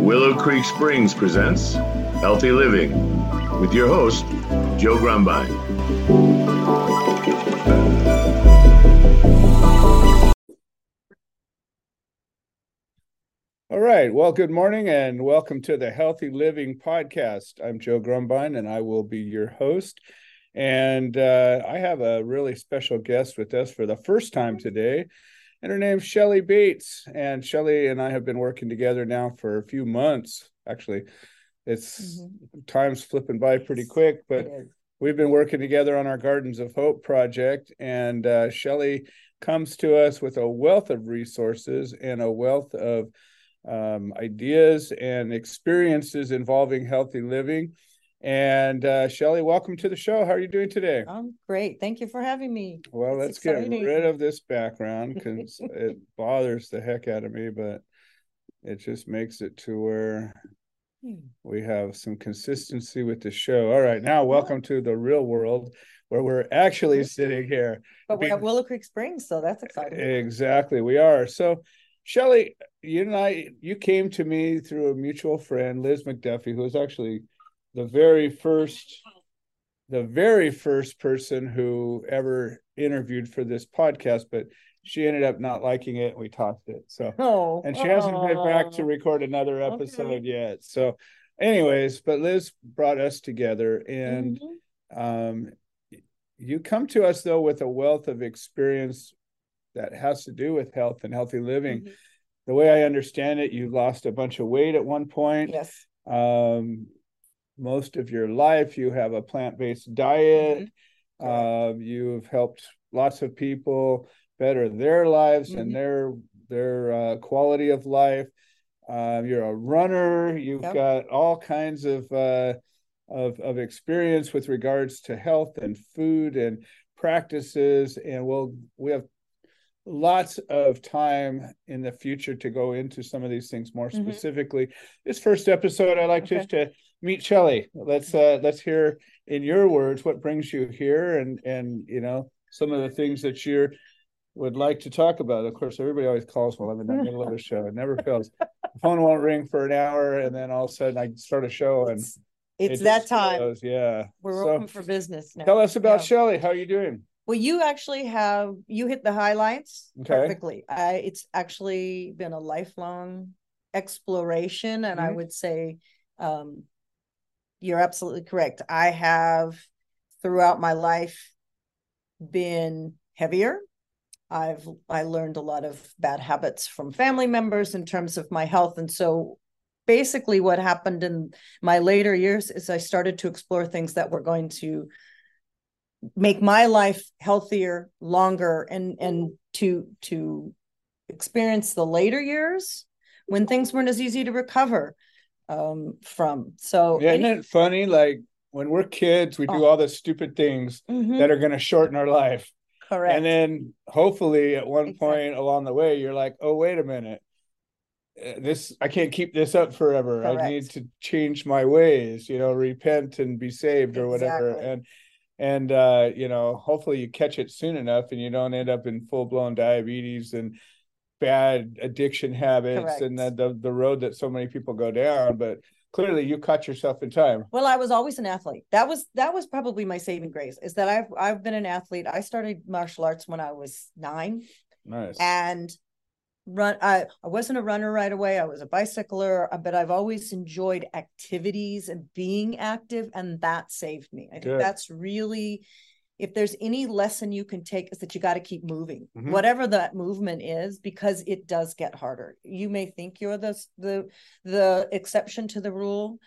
Willow Creek Springs presents Healthy Living with your host, Joe Grumbine. All right. Well, good morning and welcome to the Healthy Living Podcast. I'm Joe Grumbine and I will be your host. And uh, I have a really special guest with us for the first time today and her name's Shelley Bates. And Shelley and I have been working together now for a few months. Actually, it's mm-hmm. time's flipping by pretty quick, but we've been working together on our Gardens of Hope project. And uh, Shelley comes to us with a wealth of resources and a wealth of um, ideas and experiences involving healthy living. And uh, Shelley, welcome to the show. How are you doing today? I'm great. Thank you for having me. Well, it's let's exciting. get rid of this background because it bothers the heck out of me, but it just makes it to where we have some consistency with the show. All right, now welcome to the real world where we're actually sitting here. But we're at Willow Creek Springs, so that's exciting. Exactly, we are. So, Shelley, you and I, you came to me through a mutual friend, Liz McDuffie, who is actually the very first the very first person who ever interviewed for this podcast, but she ended up not liking it. We tossed it. So, oh, and she hasn't been back to record another episode okay. yet. So, anyways, but Liz brought us together, and mm-hmm. um, you come to us though with a wealth of experience that has to do with health and healthy living. Mm-hmm. The way I understand it, you lost a bunch of weight at one point. Yes. Um, most of your life. You have a plant based diet. Mm-hmm. Uh, you've helped lots of people better their lives mm-hmm. and their their uh, quality of life. Uh, you're a runner. You've yep. got all kinds of uh, of of experience with regards to health and food and practices. And we'll we have lots of time in the future to go into some of these things more mm-hmm. specifically. This first episode, I like okay. just to meet Shelley. Let's uh, let's hear in your words what brings you here, and and you know some of the things that you would like to talk about. Of course, everybody always calls while I'm in the middle of a show. It never fails. The phone won't ring for an hour, and then all of a sudden I start a show and. It's, it that time. Goes. Yeah. We're so, open for business now. Tell us about yeah. Shelley. How are you doing? Well, you actually have you hit the highlights okay. perfectly. I, it's actually been a lifelong exploration, and mm-hmm. I would say um, you're absolutely correct. I have throughout my life been heavier. I've I learned a lot of bad habits from family members in terms of my health and so basically what happened in my later years is I started to explore things that were going to make my life healthier longer and and to to experience the later years when things weren't as easy to recover um, from. So yeah, isn't it funny? Like when we're kids, we do oh. all the stupid things mm-hmm. that are going to shorten our life. Correct. And then hopefully at one exactly. point along the way, you're like, oh, wait a minute. Uh, this I can't keep this up forever. Correct. I need to change my ways, you know, repent and be saved or exactly. whatever. And and uh, you know, hopefully you catch it soon enough and you don't end up in full blown diabetes and bad addiction habits Correct. and the, the, the road that so many people go down but clearly you caught yourself in time. Well i was always an athlete. That was that was probably my saving grace is that i've i've been an athlete. I started martial arts when i was nine. Nice. And run I, I wasn't a runner right away. I was a bicycler uh, but i've always enjoyed activities and being active and that saved me. I think Good. that's really if there's any lesson you can take is that you got to keep moving. Mm-hmm. whatever that movement is because it does get harder. You may think you're the the the exception to the rule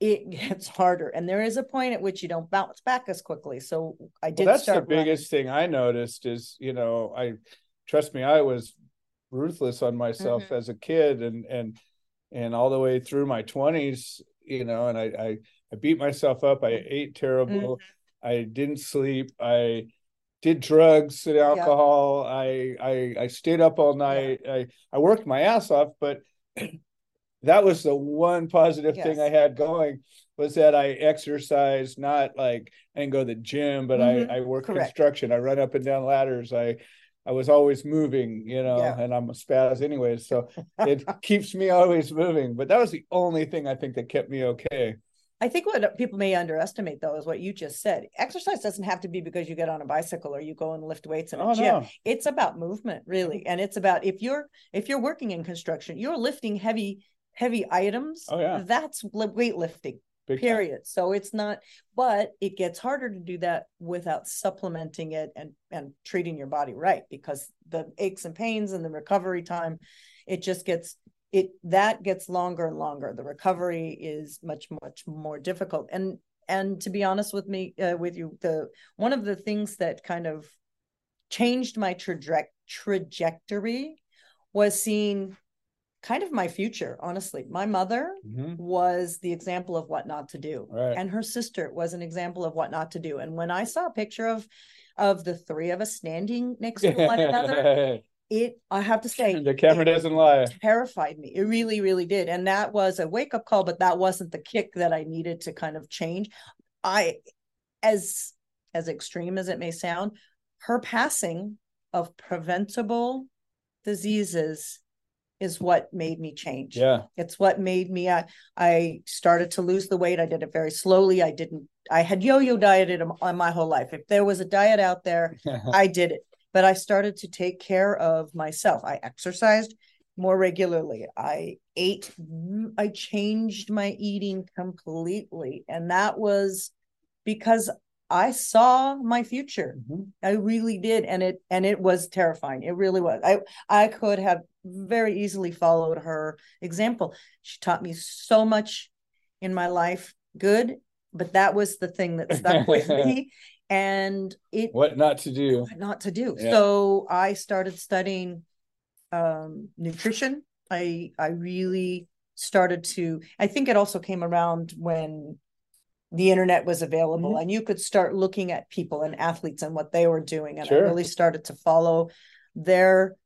it gets harder. And there is a point at which you don't bounce back as quickly. So i did well, that's the biggest running. thing i noticed is you know i trust me i was ruthless on myself mm-hmm. as a kid and and and all the way through my 20s you know and i i, I beat myself up. I ate terrible. Mm-hmm I didn't sleep. I did drugs and alcohol. Yeah. I, I I stayed up all night. Yeah. I I worked my ass off, but that was the one positive yes. thing I had going was that I exercised, not like I didn't go to the gym, but mm-hmm. I I work Correct. construction. I run up and down ladders. I I was always moving, you know, yeah. and I'm a spaz anyways. So it keeps me always moving. But that was the only thing I think that kept me okay. I think what people may underestimate though is what you just said. Exercise doesn't have to be because you get on a bicycle or you go and lift weights in a oh, gym. No. It's about movement, really. And it's about if you're if you're working in construction, you're lifting heavy heavy items. Oh yeah. That's weightlifting. Big period. Time. So it's not, but it gets harder to do that without supplementing it and and treating your body right because the aches and pains and the recovery time, it just gets it that gets longer and longer. The recovery is much much more difficult. And and to be honest with me uh, with you, the one of the things that kind of changed my traje- trajectory was seeing kind of my future honestly my mother mm-hmm. was the example of what not to do right. and her sister was an example of what not to do and when i saw a picture of of the three of us standing next to one another it i have to say the camera doesn't lie terrified me it really really did and that was a wake up call but that wasn't the kick that i needed to kind of change i as as extreme as it may sound her passing of preventable diseases is what made me change. Yeah. It's what made me I I started to lose the weight. I did it very slowly. I didn't I had yo-yo dieted on my whole life. If there was a diet out there, I did it. But I started to take care of myself. I exercised more regularly. I ate I changed my eating completely and that was because I saw my future. Mm-hmm. I really did, and it and it was terrifying. It really was. I I could have very easily followed her example. She taught me so much in my life, good, but that was the thing that stuck with me. And it what not to do. What not to do. Yeah. So I started studying um, nutrition. I I really started to. I think it also came around when the internet was available mm-hmm. and you could start looking at people and athletes and what they were doing and sure. i really started to follow their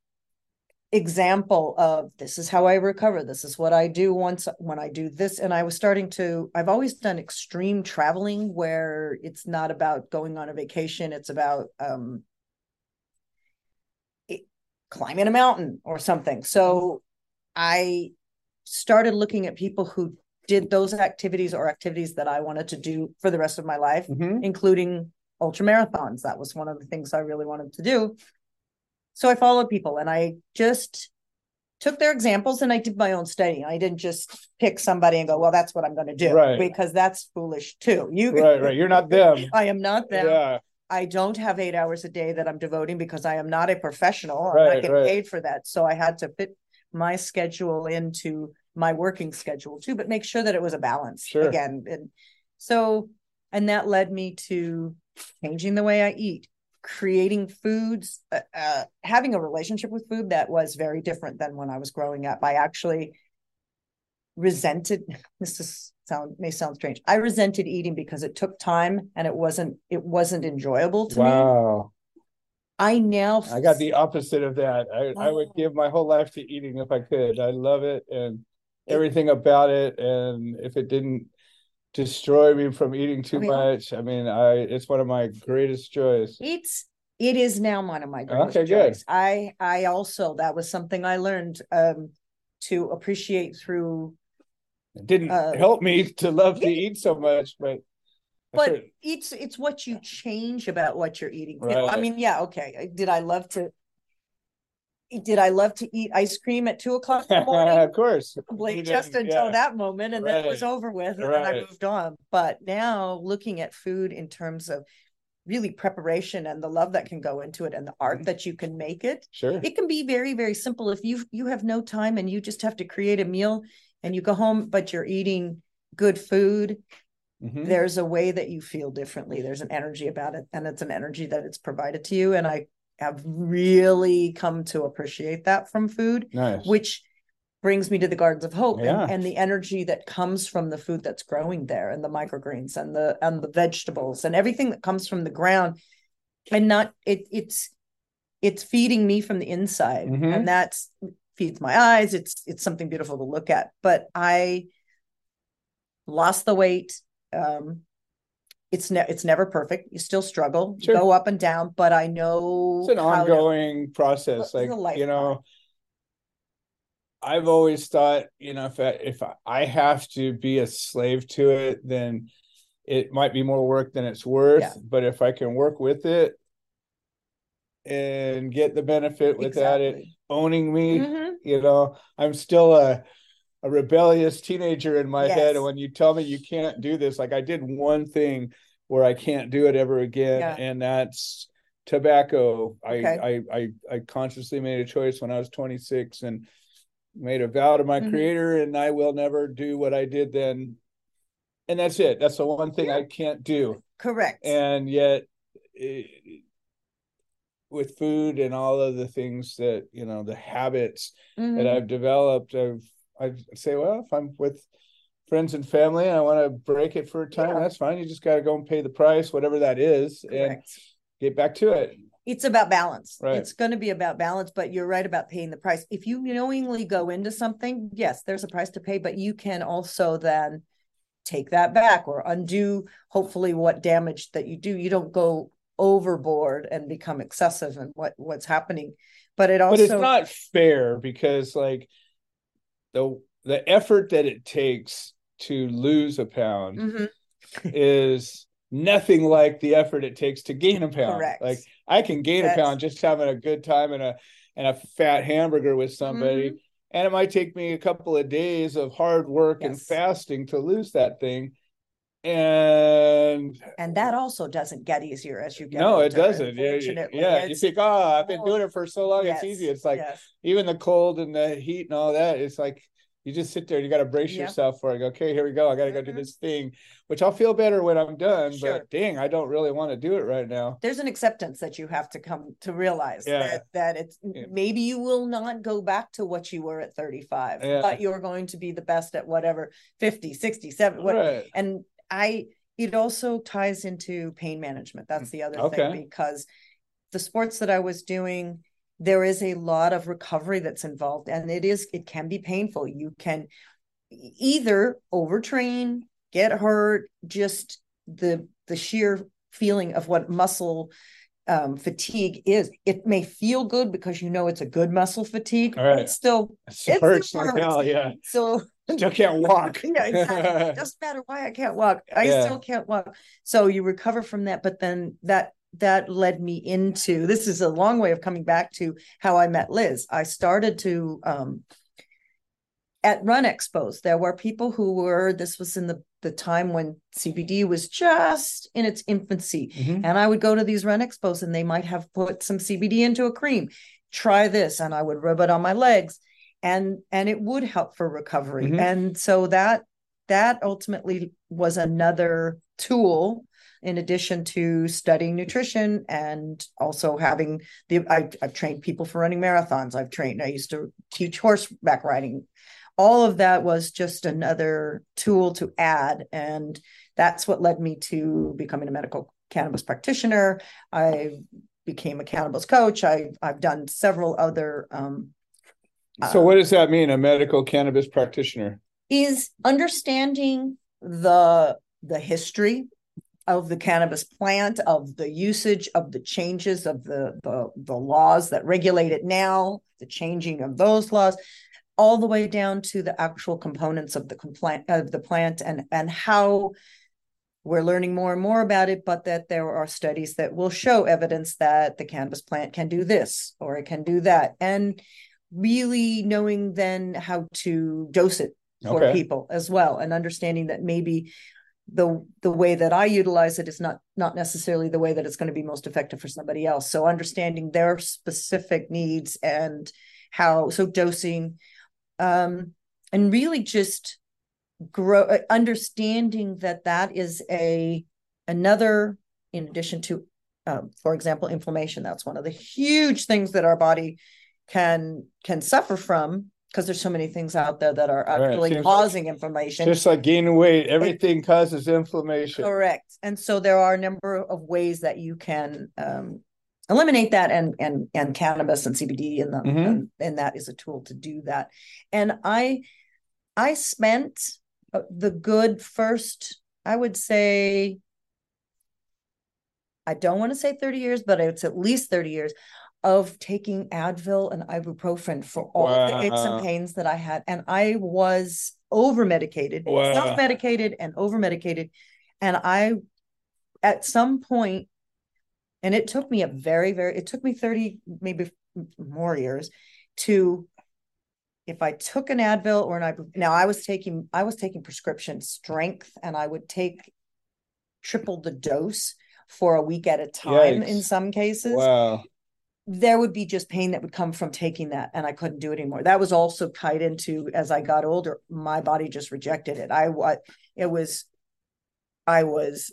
example of this is how i recover this is what i do once when i do this and i was starting to i've always done extreme traveling where it's not about going on a vacation it's about um it, climbing a mountain or something so i started looking at people who did those activities or activities that I wanted to do for the rest of my life, mm-hmm. including ultra marathons. That was one of the things I really wanted to do. So I followed people and I just took their examples and I did my own study. I didn't just pick somebody and go, well, that's what I'm going to do right. because that's foolish too. You right, right. You're not them. I am not them. Yeah. I don't have eight hours a day that I'm devoting because I am not a professional. I'm right, not getting right. paid for that. So I had to fit my schedule into my working schedule too, but make sure that it was a balance sure. again. And so, and that led me to changing the way I eat, creating foods, uh, uh, having a relationship with food that was very different than when I was growing up. I actually resented this is sound may sound strange. I resented eating because it took time and it wasn't it wasn't enjoyable to wow. me. Wow. I now I got the opposite of that. I, I would give my whole life to eating if I could. I love it and everything about it and if it didn't destroy me from eating too much. I mean i it's one of my greatest joys. It's it is now one of my greatest okay joys. good i i also that was something i learned um to appreciate through it didn't uh, help me to love to eat so much but but it's it's what you change about what you're eating right. i mean yeah okay. Did i love to did I love to eat ice cream at two o'clock in the morning? of course. Probably just until yeah. that moment, and right. then it was over with, and right. then I moved on. But now, looking at food in terms of really preparation and the love that can go into it, and the art that you can make it, sure, it can be very, very simple. If you you have no time and you just have to create a meal, and you go home, but you're eating good food. Mm-hmm. There's a way that you feel differently. There's an energy about it, and it's an energy that it's provided to you. And I have really come to appreciate that from food, nice. which brings me to the gardens of hope yeah. and, and, the energy that comes from the food that's growing there and the microgreens and the and the vegetables and everything that comes from the ground and not it it's it's feeding me from the inside mm-hmm. and that feeds my eyes it's it's something beautiful to look at but i lost the weight um it's ne- it's never perfect. You still struggle, sure. go up and down, but I know it's an ongoing to, process. Like you know, I've always thought, you know, if I, if I have to be a slave to it, then it might be more work than it's worth. Yeah. But if I can work with it and get the benefit without exactly. it owning me, mm-hmm. you know, I'm still a a rebellious teenager in my yes. head. And when you tell me you can't do this, like I did one thing where I can't do it ever again, yeah. and that's tobacco. Okay. I, I I I consciously made a choice when I was 26 and made a vow to my mm-hmm. creator and I will never do what I did then. And that's it. That's the one thing yeah. I can't do. Correct. And yet it, with food and all of the things that, you know, the habits mm-hmm. that I've developed, I've I say, well, if I'm with friends and family and I want to break it for a time, yeah. that's fine. You just got to go and pay the price, whatever that is, Correct. and get back to it it's about balance. Right. It's going to be about balance, but you're right about paying the price. If you knowingly go into something, yes, there's a price to pay, but you can also then take that back or undo hopefully what damage that you do. You don't go overboard and become excessive and what what's happening. But it also But it's not fair because like the the effort that it takes to lose a pound mm-hmm. is nothing like the effort it takes to gain a pound. Correct. Like I can gain That's... a pound just having a good time and a and a fat hamburger with somebody. Mm-hmm. And it might take me a couple of days of hard work yes. and fasting to lose that thing. And and that also doesn't get easier as you get. No, older, it doesn't. Yeah, yeah. You think, oh, I've been doing it for so long, yes. it's easy. It's like yes. even the cold and the heat and all that. It's like you just sit there and you got to brace yeah. yourself for it. Okay, here we go. I got to go do mm-hmm. this thing, which I'll feel better when I'm done. Sure. But dang, I don't really want to do it right now. There's an acceptance that you have to come to realize yeah. that, that it's yeah. maybe you will not go back to what you were at 35, but you're going to be the best at whatever 50, 60, 70. What, right. And I, it also ties into pain management. That's the other okay. thing because the sports that I was doing, there is a lot of recovery that's involved and it is it can be painful you can either overtrain get hurt just the the sheer feeling of what muscle um, fatigue is it may feel good because you know it's a good muscle fatigue All right. but still it hurts like hell yeah so still can't walk yeah exactly. it doesn't matter why i can't walk i yeah. still can't walk so you recover from that but then that that led me into this is a long way of coming back to how I met Liz. I started to um, at run expos. There were people who were this was in the the time when CBD was just in its infancy, mm-hmm. and I would go to these run expos and they might have put some CBD into a cream. Try this, and I would rub it on my legs, and and it would help for recovery. Mm-hmm. And so that that ultimately was another tool in addition to studying nutrition and also having the I've, I've trained people for running marathons i've trained i used to teach horseback riding all of that was just another tool to add and that's what led me to becoming a medical cannabis practitioner i became a cannabis coach I, i've done several other um, so what does that mean a medical cannabis practitioner is understanding the the history of the cannabis plant, of the usage, of the changes of the, the, the laws that regulate it now, the changing of those laws, all the way down to the actual components of the complant of the plant and and how we're learning more and more about it, but that there are studies that will show evidence that the cannabis plant can do this or it can do that. And really knowing then how to dose it for okay. people as well and understanding that maybe the the way that I utilize it is not not necessarily the way that it's going to be most effective for somebody else. So understanding their specific needs and how so dosing, um, and really just grow uh, understanding that that is a another in addition to, um, for example, inflammation. That's one of the huge things that our body can can suffer from because there's so many things out there that are actually right. causing like, inflammation. Just like gaining weight, everything it, causes inflammation. Correct. And so there are a number of ways that you can um, eliminate that, and and and cannabis and CBD and, the, mm-hmm. and and that is a tool to do that. And I I spent uh, the good first, I would say, I don't want to say 30 years, but it's at least 30 years of taking Advil and ibuprofen for all wow. the aches and pains that I had. And I was over medicated, wow. self medicated, and over medicated. And I, at some point, and it took me a very, very, it took me 30, maybe more years to, if I took an Advil or an ibuprofen, now I was taking, I was taking prescription strength and I would take triple the dose for a week at a time Yikes. in some cases. Wow there would be just pain that would come from taking that and i couldn't do it anymore. That was also tied into as i got older my body just rejected it. I what it was i was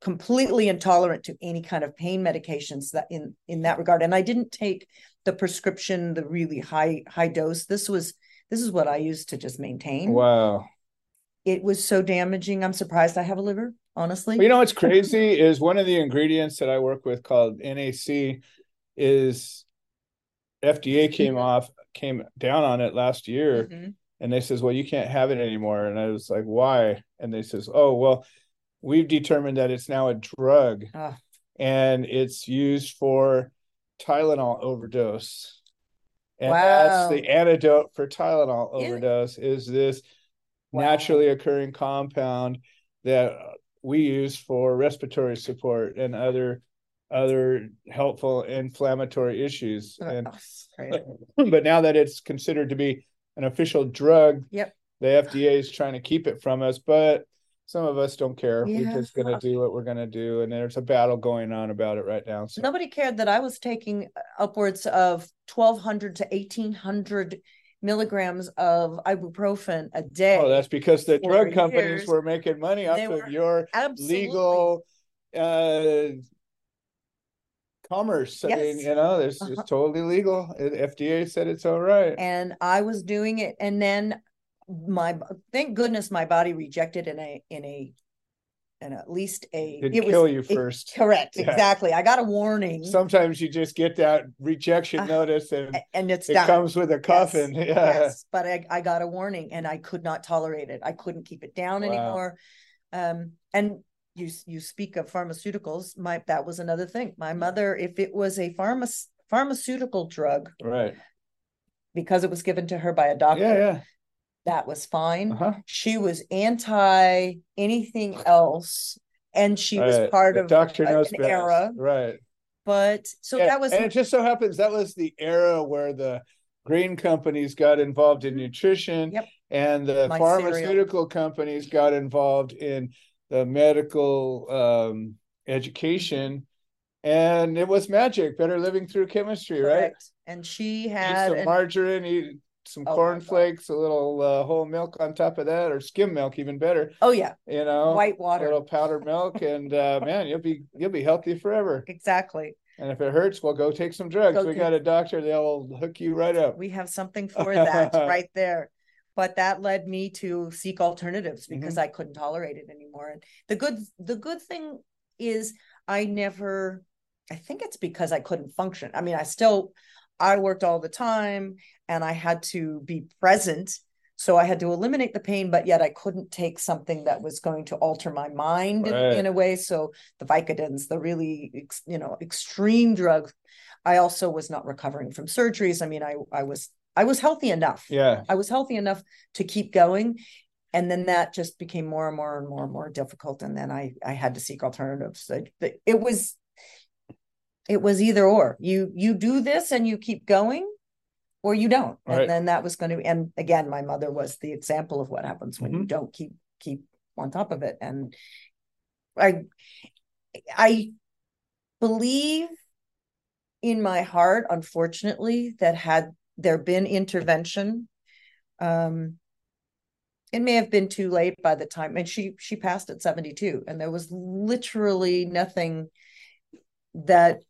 completely intolerant to any kind of pain medications that in in that regard. And i didn't take the prescription the really high high dose. This was this is what i used to just maintain. Wow. It was so damaging. I'm surprised i have a liver honestly. You know what's crazy is one of the ingredients that i work with called nac is FDA came mm-hmm. off came down on it last year mm-hmm. and they says well you can't have it anymore and I was like why and they says oh well we've determined that it's now a drug ah. and it's used for Tylenol overdose and wow. that's the antidote for Tylenol overdose is, is this wow. naturally occurring compound that we use for respiratory support and other other helpful inflammatory issues. Oh, and but now that it's considered to be an official drug, yep. the FDA is trying to keep it from us, but some of us don't care. Yeah. We're just going to do what we're going to do. And there's a battle going on about it right now. So. Nobody cared that I was taking upwards of 1200 to 1800 milligrams of ibuprofen a day. Oh, that's because the drug companies were making money off of your absolutely. legal uh, commerce. I mean, you know, this uh-huh. is totally legal. FDA said it's all right. And I was doing it, and then my thank goodness my body rejected in a in a and at least a it it kill was, you first. correct, yeah. exactly. I got a warning. Sometimes you just get that rejection uh, notice, and and it's it done. comes with a coffin. Yes, yeah, yes. but I, I got a warning, and I could not tolerate it. I couldn't keep it down wow. anymore. Um, and you you speak of pharmaceuticals my that was another thing my mother if it was a pharma, pharmaceutical drug right because it was given to her by a doctor yeah, yeah. that was fine uh-huh. she was anti anything else and she right. was part the of doctor knows an best. era right but so yeah, that was and it just so happens that was the era where the green companies got involved in nutrition yep. and the My pharmaceutical cereal. companies got involved in the medical um, education, and it was magic. Better living through chemistry, Correct. right? And she had some an... margarine, eat some oh, cornflakes, a little uh, whole milk on top of that, or skim milk, even better. Oh yeah, you know, white water, a little powdered milk, and uh, man, you'll be you'll be healthy forever. Exactly. And if it hurts, well, go take some drugs. Go we got a doctor; they'll hook you right up. We have something for that right there but that led me to seek alternatives because mm-hmm. I couldn't tolerate it anymore. And the good the good thing is I never I think it's because I couldn't function. I mean, I still I worked all the time and I had to be present. So I had to eliminate the pain, but yet I couldn't take something that was going to alter my mind right. in, in, a way. So the Vicodins, the really, you know, extreme drugs. I also was not recovering from surgeries. I mean, I I was I was healthy enough. Yeah. I was healthy enough to keep going. And then that just became more and more and more and more difficult. And then I I had to seek alternatives. It was it was either or. You you do this and you keep going, or you don't. And then that was going to and again, my mother was the example of what happens when mm-hmm. you don't keep keep on top of it. And I I believe in my heart, unfortunately, that had there been intervention um it may have been too late by the time and she she passed at 72 and there was literally nothing that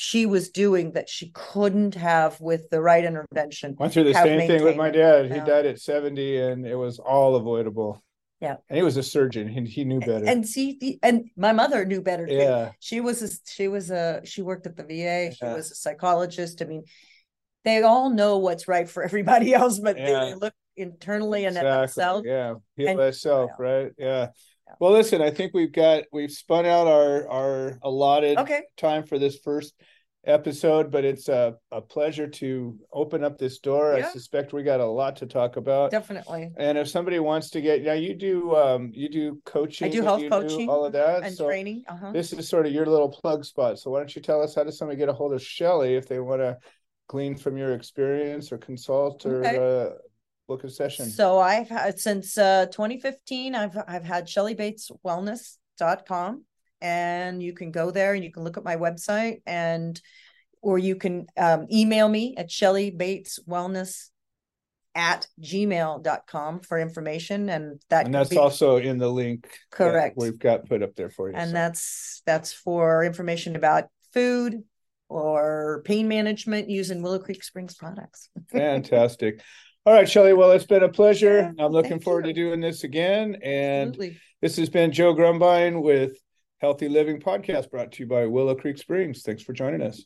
she was doing that she couldn't have with the right intervention. Went through the same thing with my dad. He died at 70 and it was all avoidable. Yeah. And he was a surgeon and he knew better. And see and my mother knew better too. Yeah. She was a, she was a she worked at the VA. She yeah. was a psychologist. I mean, they all know what's right for everybody else, but yeah. they look internally and exactly. at themselves. Yeah, heal and, thyself, right? Yeah. Well, listen, I think we've got we've spun out our our allotted okay. time for this first episode, but it's a, a pleasure to open up this door. Yeah. I suspect we got a lot to talk about. Definitely. And if somebody wants to get now you do um you do coaching. I do health coaching, do all of that. And so training. Uh-huh. This is sort of your little plug spot. So why don't you tell us how does somebody get a hold of Shelley if they want to glean from your experience or consult or okay. uh, book a session? So I've had since uh 2015, I've I've had Shelley Bates Wellness.com and you can go there and you can look at my website and or you can um, email me at Shelley Bates Wellness at gmail.com for information and that and that's be, also in the link correct we've got put up there for you and so. that's that's for information about food or pain management using willow creek springs products fantastic all right shelley well it's been a pleasure i'm looking forward you. to doing this again and Absolutely. this has been joe grumbine with Healthy Living Podcast brought to you by Willow Creek Springs. Thanks for joining us.